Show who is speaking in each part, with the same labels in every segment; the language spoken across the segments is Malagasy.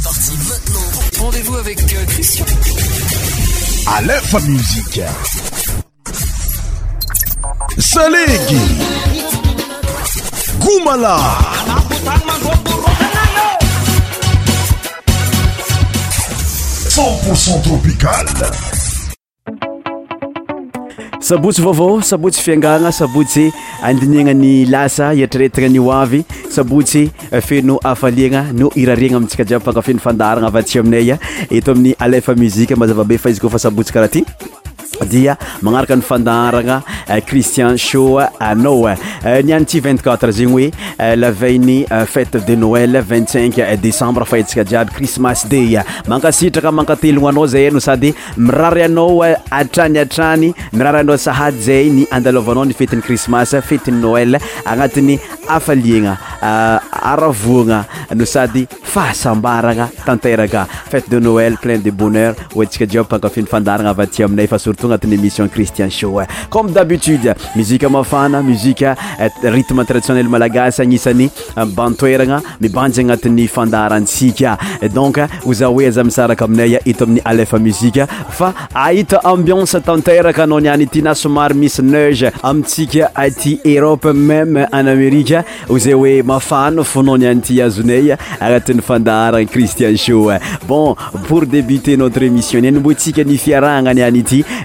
Speaker 1: C'est parti maintenant. Rendez-vous avec euh, Christian. À l'info musique. Salégui. Goumala. 100% tropical.
Speaker 2: sabotsy vaovao sabotsy fiangana sabotsy andiniagna ny lasa eritraretana ny hoavy sabotsy eh, feno afaliagna no irarigna amintsika jiabyfankafeno fandarana avyatsy aminay a eh, eto amin'ny alefa muzika mazavabe fa izy koa fa sabotsy karaha ty dia magnaraka nyfandaragna eh, cristian sha anao eh, eh. nyanti 24 zegny oe la velny fate de noël 5 décembrefantsikajiaby crismasd makasitrkmakatelonoaa zay sady mirarianao atranyatrany mirarianao sahady zay ny andalovanao nfetiny crismas fetiny noël agnatiy finaa aissionistincome dabitudemiafanamirtme euh, traditinel malagasy agnisany euh, bantoerana mibany anat'ny fandarantsikdonkzoeazamisarakaminaytamiy eamzi fa aita ambiance tanteraka anao nian ty nasomary misy nege amitsika ty erope même n amérika za oe mafana fnanyaty azonay anati'nyfandara cristienshbonpour débuter notre émissionmbotsika nyfarananyanty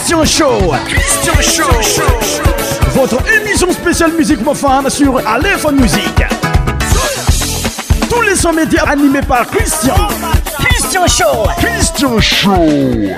Speaker 1: Christian Show. Christian Show. Votre émission spéciale musique mofane sur Aléphone Musique. Tous les sons médias animés par Christian. Christian Show. Christian Show.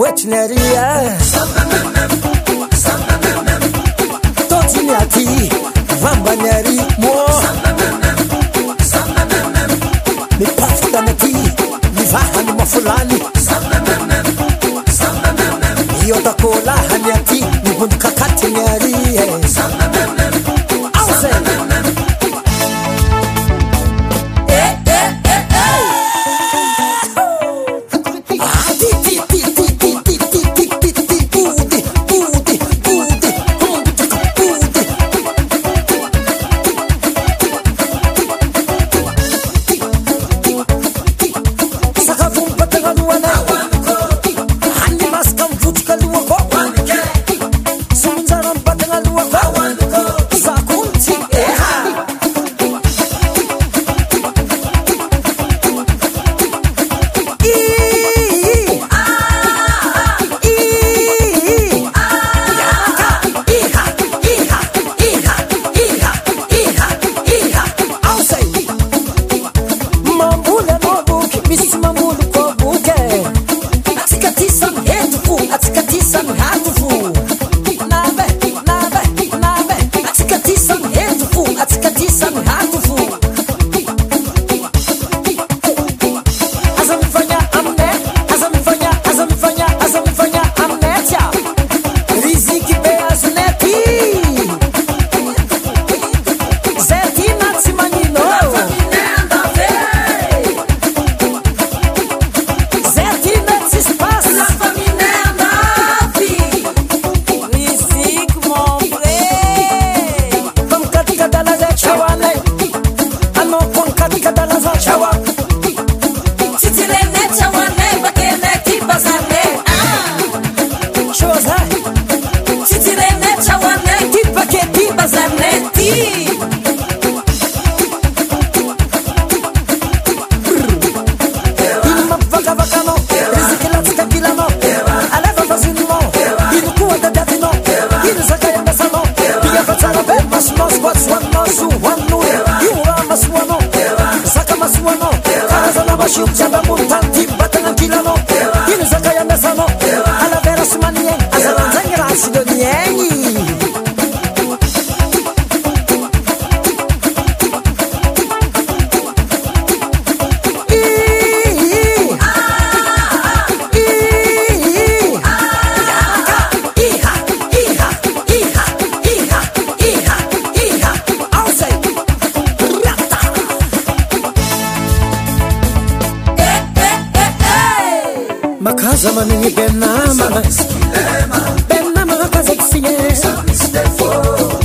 Speaker 1: I'm مل Sama nini benama Benama kaza tá kisinye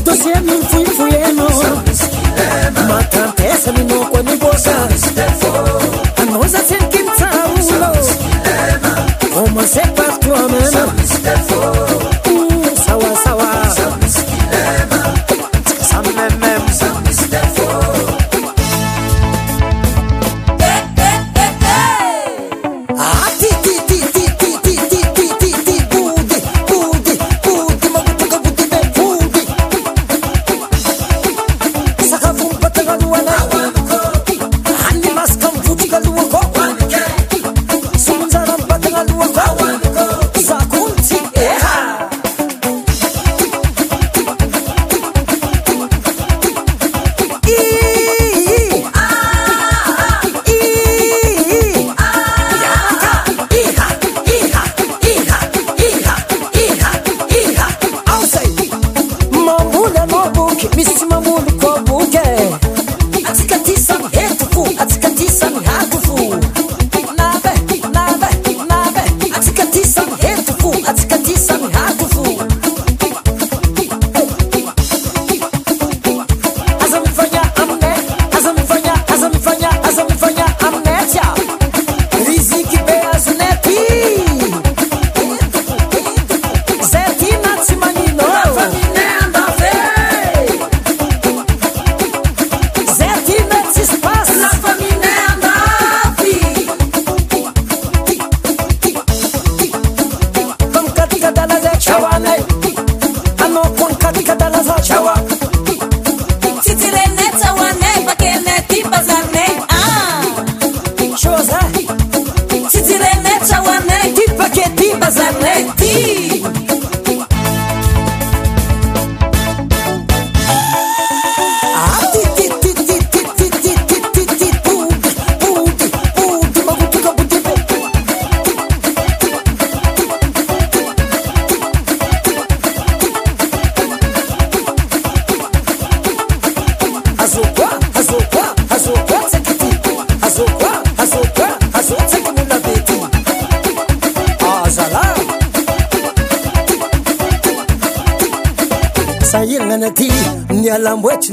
Speaker 1: Dosie é mintu ifuyeno é Matante sa mino kwa nibosa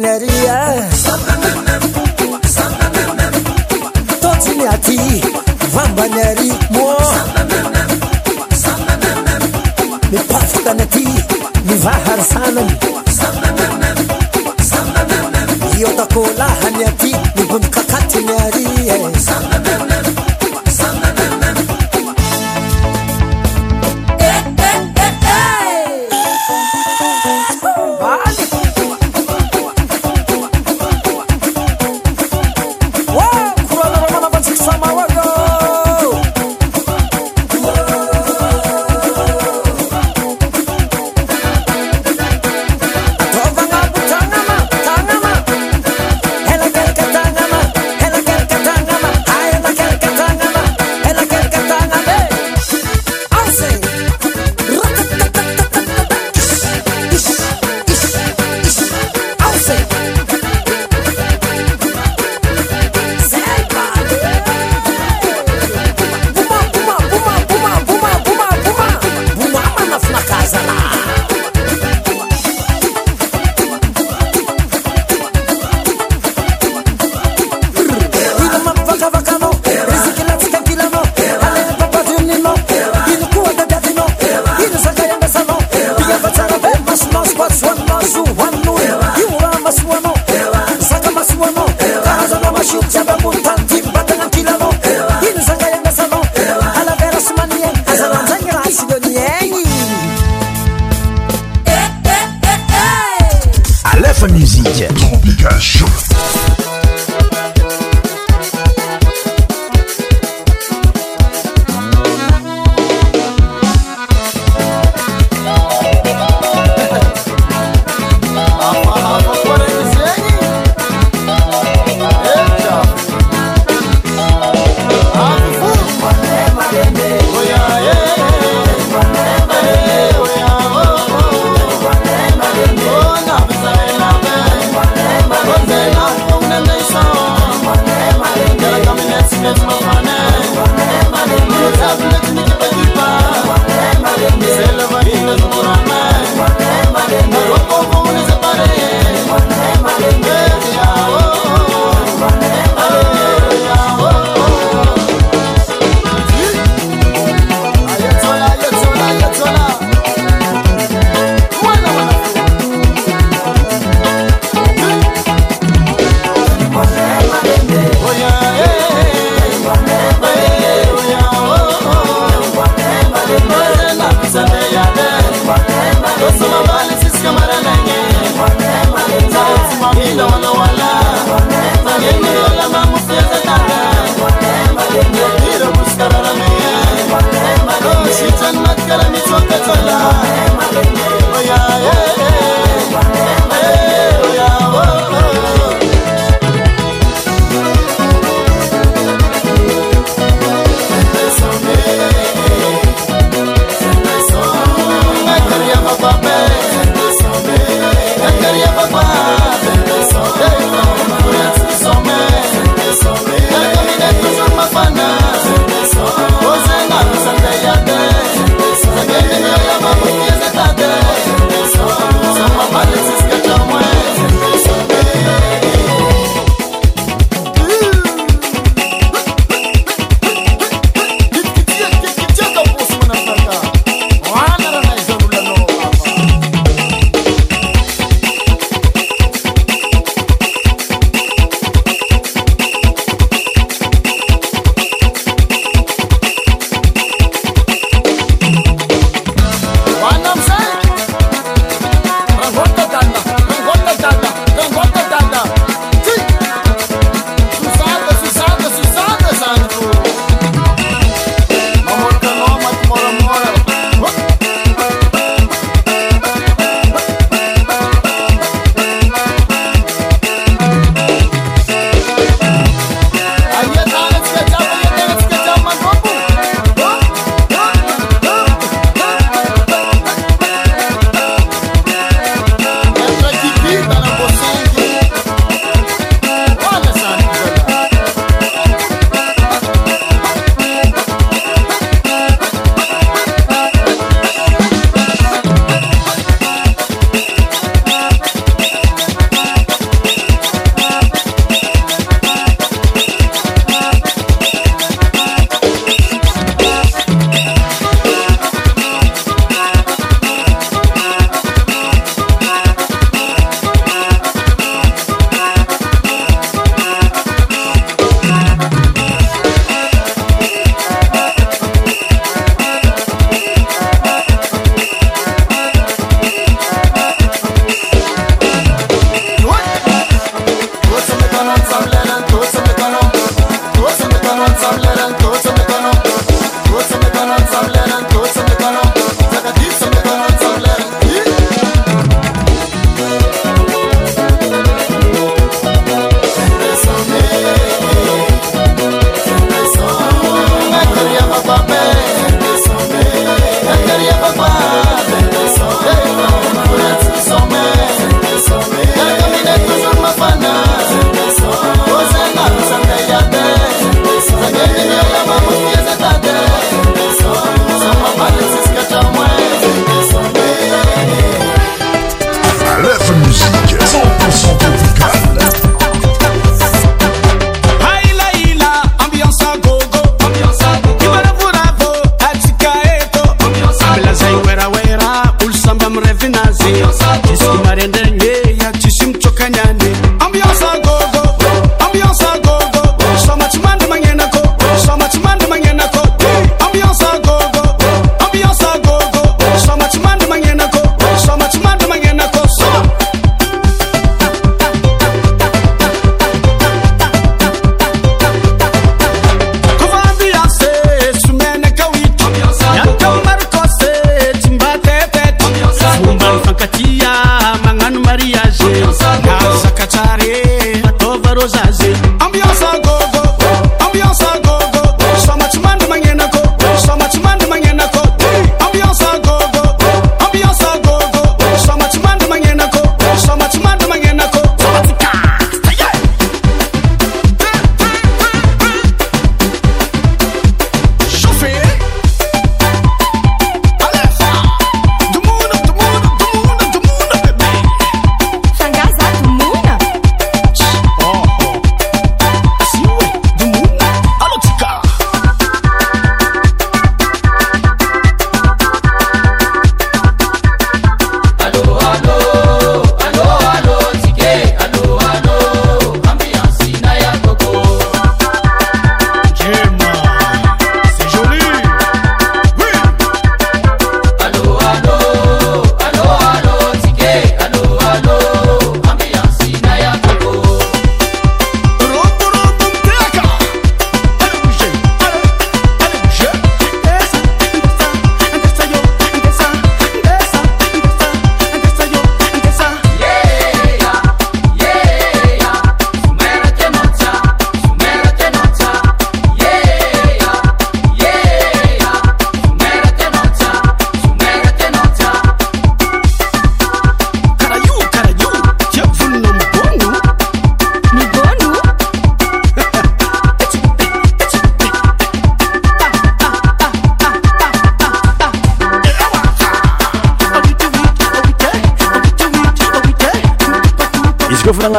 Speaker 1: let it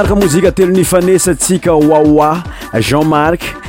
Speaker 2: arka mozika telonifanesa tsika wawa jean mark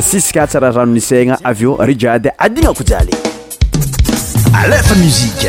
Speaker 2: sis katsararanonisagna avio rijiady adigna ko jaly
Speaker 1: alepa musike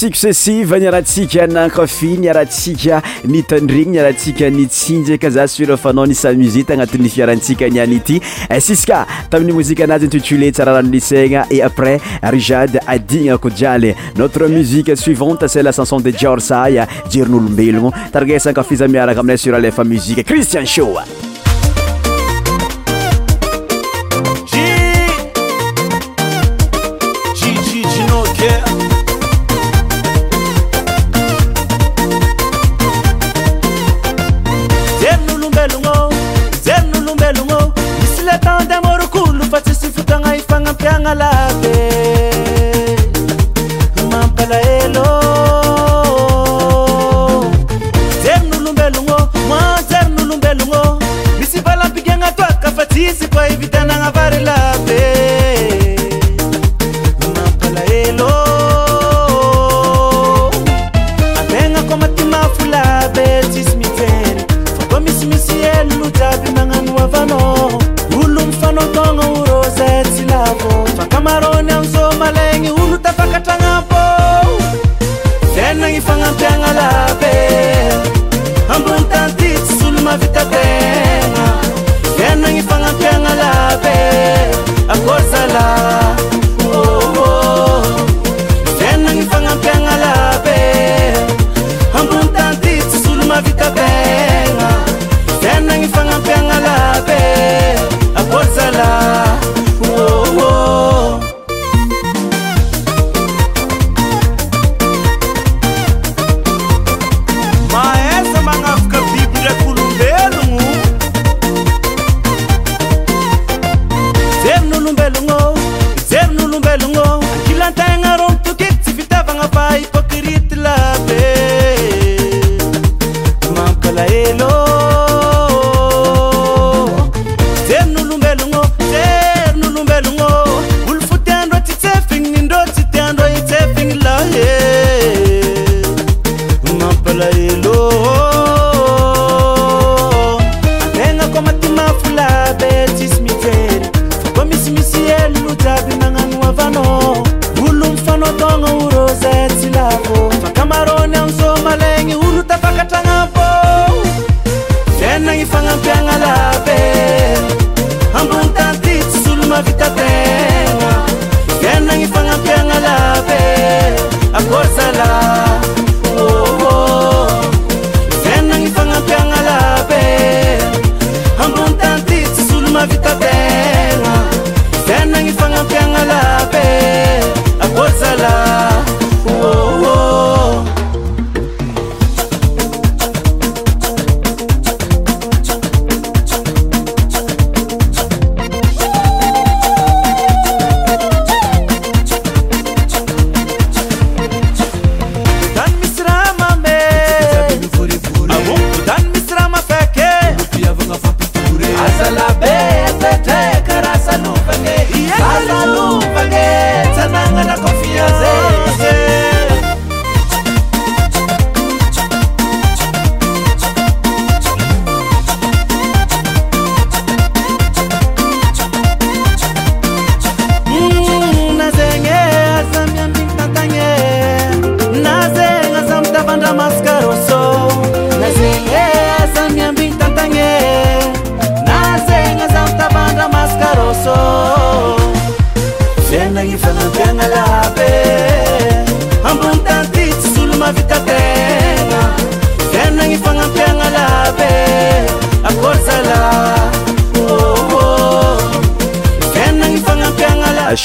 Speaker 2: sucessiveniaratsika na nkafi niaratsika ni tandriny niaratsika nitsinjyka za surfanany samuseta agnati'ny fiarantsika niany ity esiska eh, tamin'ny mozika anazy intitulé tsarah ranonisaigna et après rijade adigna kojialy notre musiqe suivante sa la chanson de jorsay jerin'olombelogno taragasakafi za miaraka aminay suralefa muzike cristian show
Speaker 1: Isi kwa hivi tena ngavari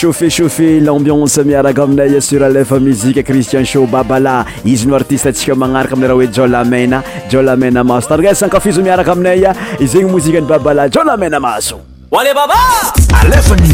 Speaker 3: chofe chauffe lambionse miaraka aminaya sur alefa musike christian sho babala izy no artiste antsika magnaraka aminayraha oe jolamena jolamena maso taraga sankafiza miaraka aminaya izegny mozika ny babala jolamena maso
Speaker 4: lebbami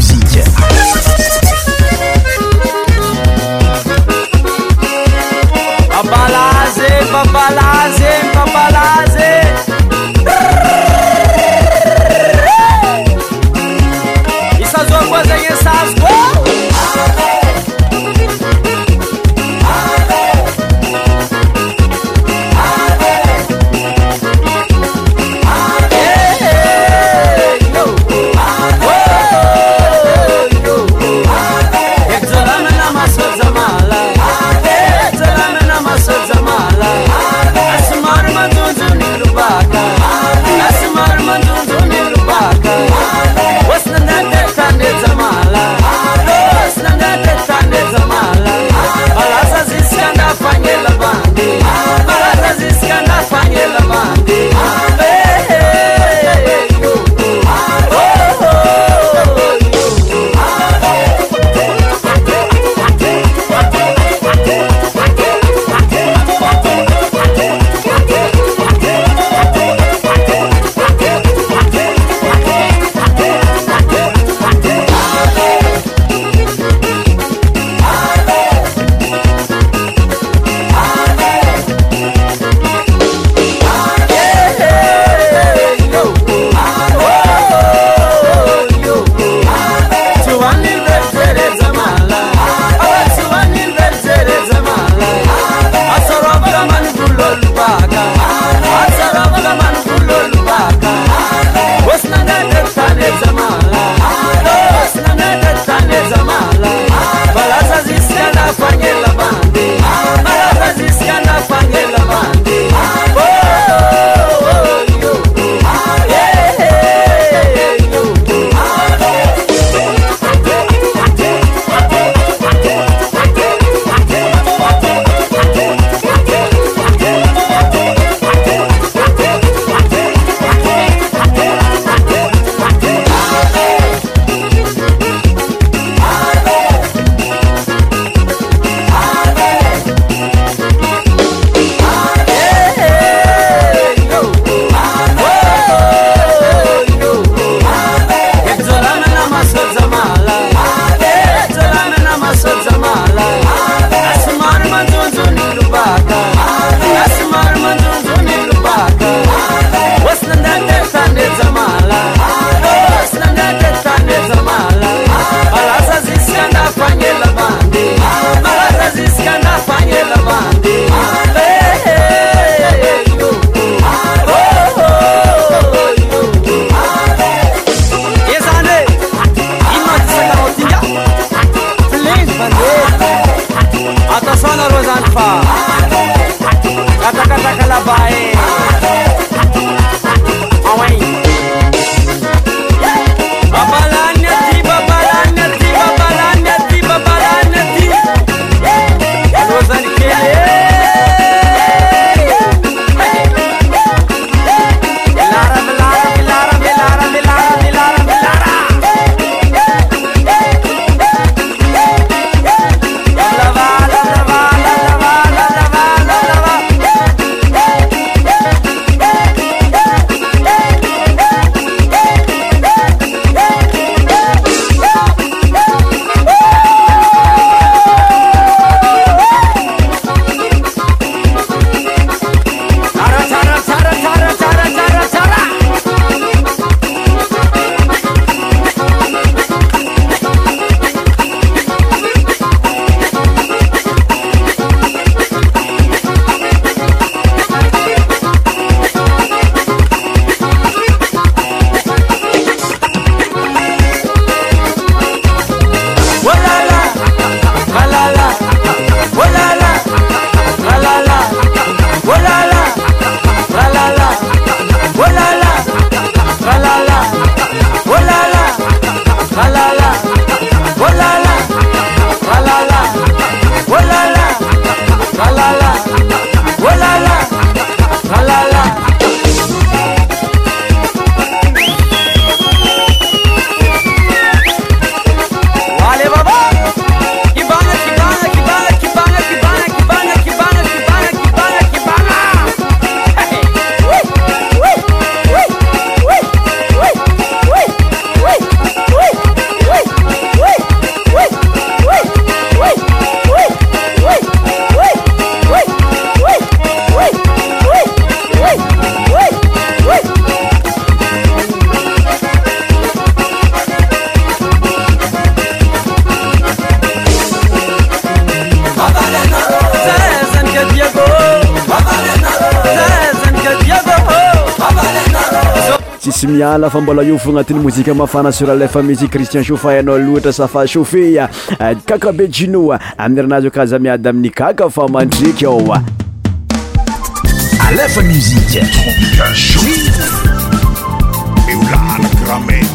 Speaker 3: mbola iofo agnatin'ny mozika mafanasora lefa muzike kristian shofa ianao loatra safa shauffe a eh, kakabe jinoa eh, ami'ny ranazy o kaza miady amin'ny kakafamantreky aoa alefa mzik eolaramet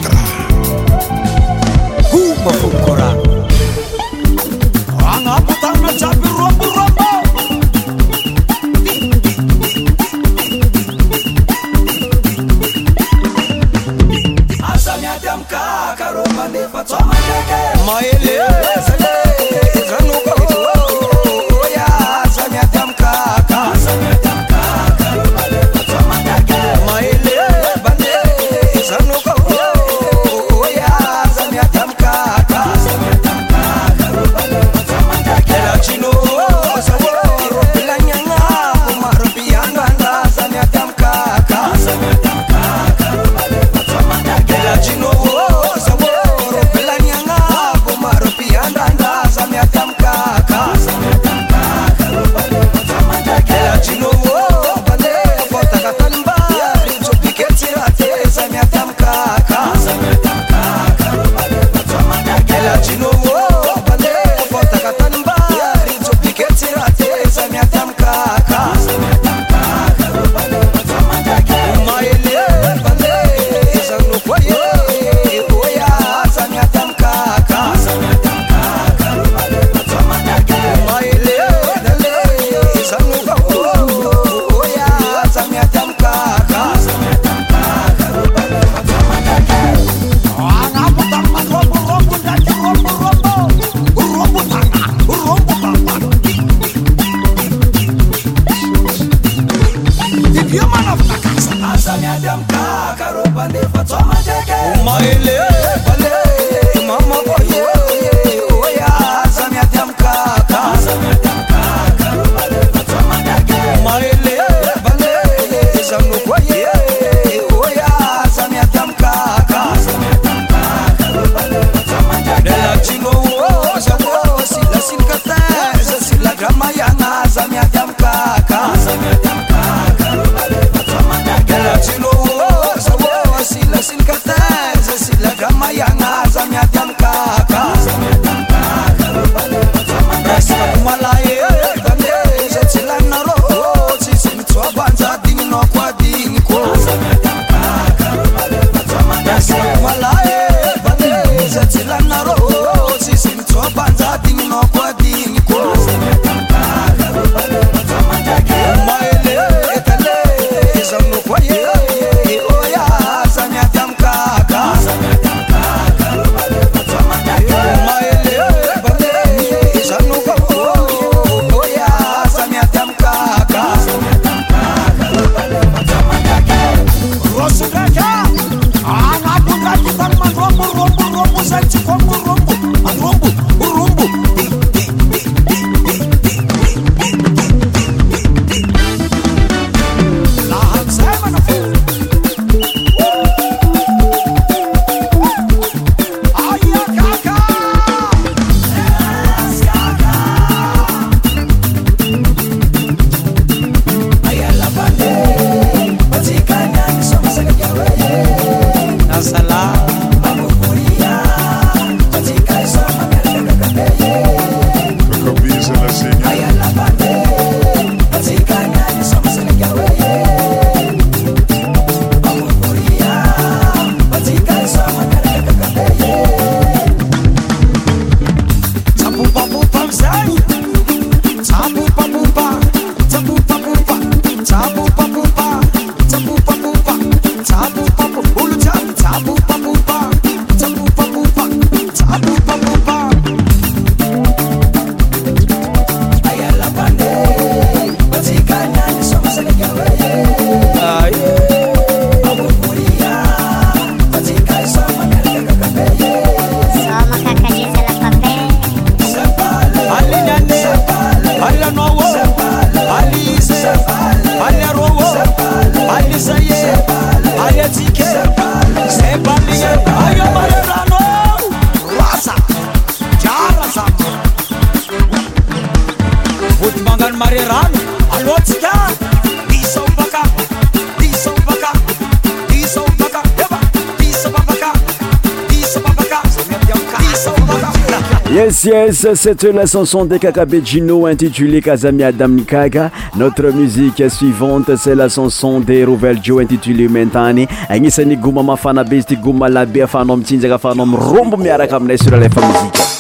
Speaker 3: siens cete la chanson de kakabe jino intitulé kazamiady amini kaga notre musique suivante cet la canson de rouvell jo intitulé maintany agnisan'ny goma mafana be izy ty goma labe afa anao mitsinjaka afanao mirombo miaraka aminay suralefa mozike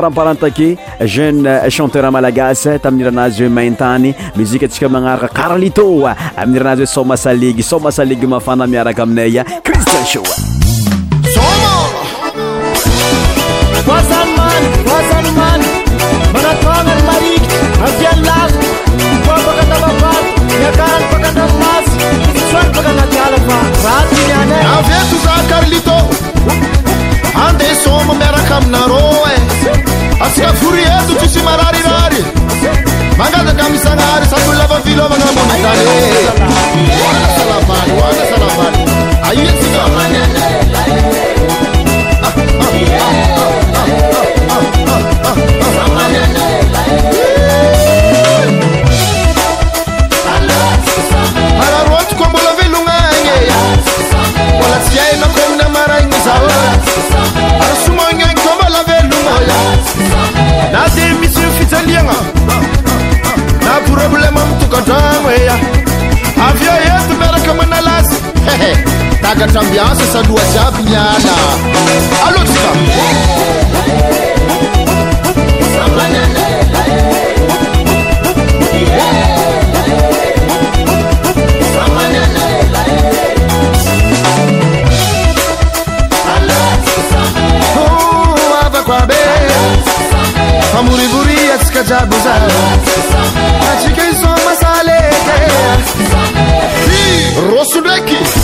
Speaker 3: faamparantake jeune chanteurmalagasy tamin'iranazy hoe maintany muzike atsika manaraka karlitoa amin'ny ranazy hoe soma salig sôma salig mafana miaraka aminaya kristian
Speaker 4: soaiaakaia asikagurietu cisimararirar mangatagamisaar sakulavavilomaabota agna na problema mitokandragno e eh, a ah. avia ety miaraka manalazy ehe tagatrambiansa saloa jiaby miala alojasa Rosu Rosudeki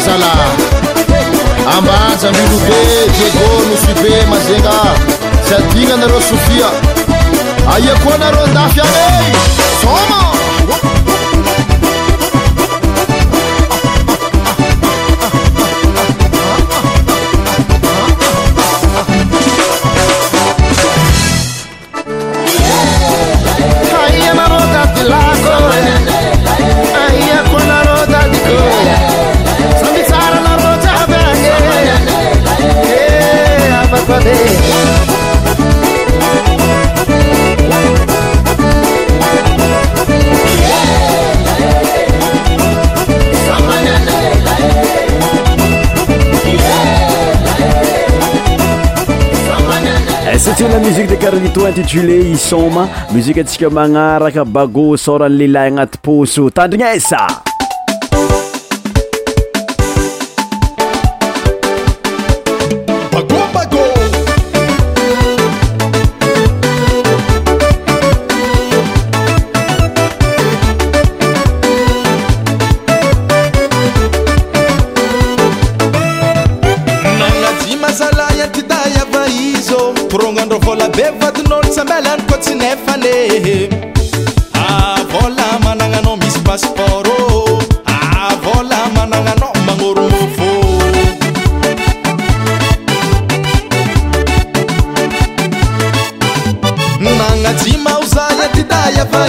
Speaker 4: zala ambanja milobe diagonosibe mazegna zadigna anareo sotia aia koa anareo dafy ae
Speaker 3: lto intitulé isoma muzika antsika magnaraka bago sorany lehilahy agnaty poso tandrinesa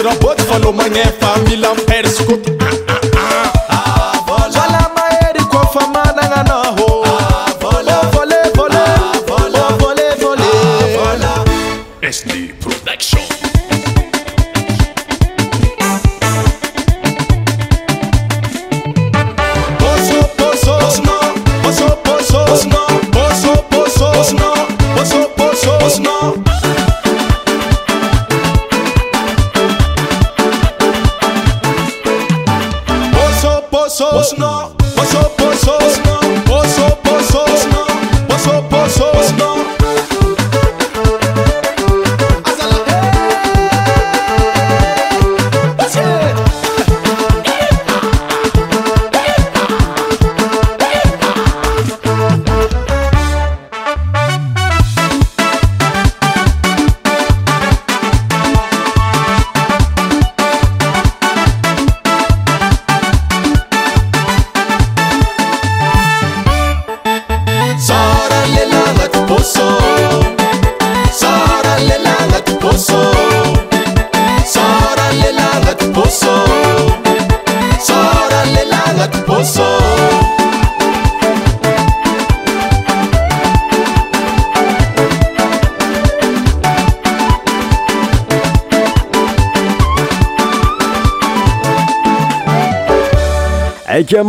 Speaker 4: Sera bot falo manye famila mper skot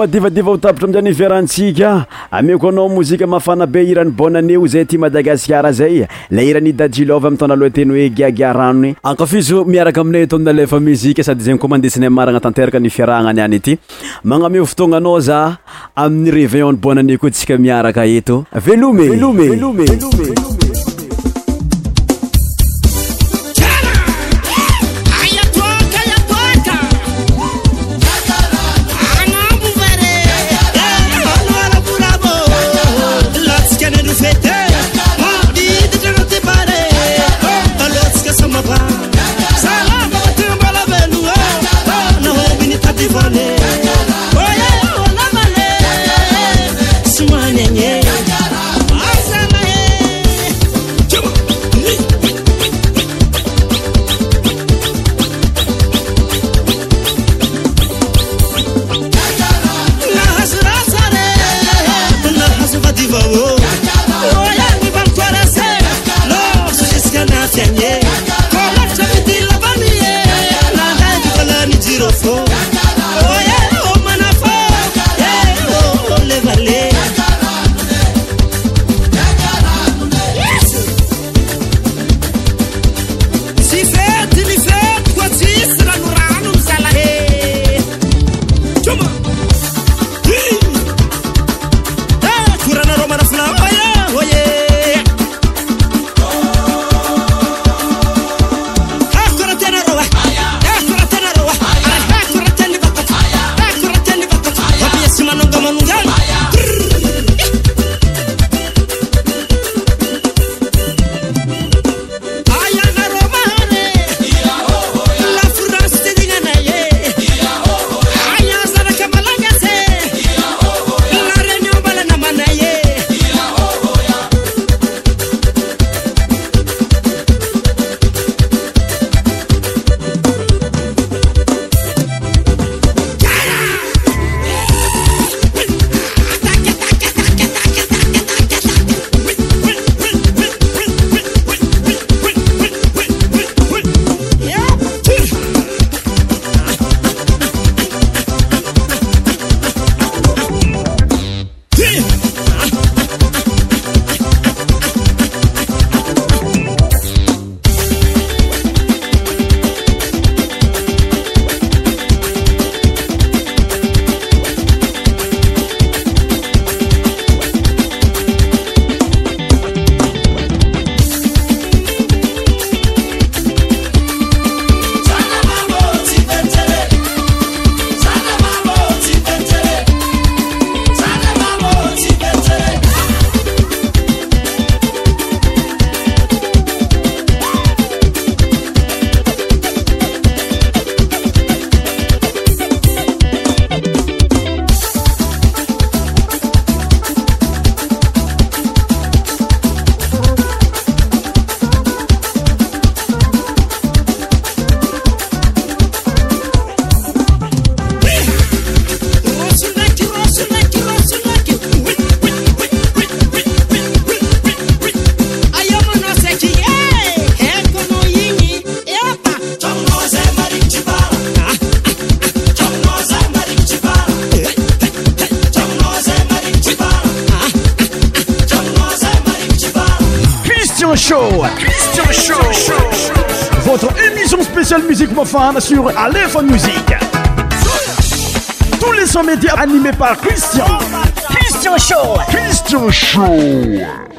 Speaker 3: madivadiva ho tabatra aminza ny viarahantsika ameko anao mozika mafana be iran'ny bonaneo zay aty madagasikara zay le irany dajilava amitonda lohateny hoe giagia rano akafizo miaraka aminay eto aminy alefa muzika sady zegny koa mandesinay maragna tanteraka ny fiarahagna any any ity magnameo fotoagnanao za amin'ny revion-n bonane koa tsika miaraka eto velomyomy sur Aléphone Music, Tous les sons médias animés par Christian. Christian Show. Christian Show.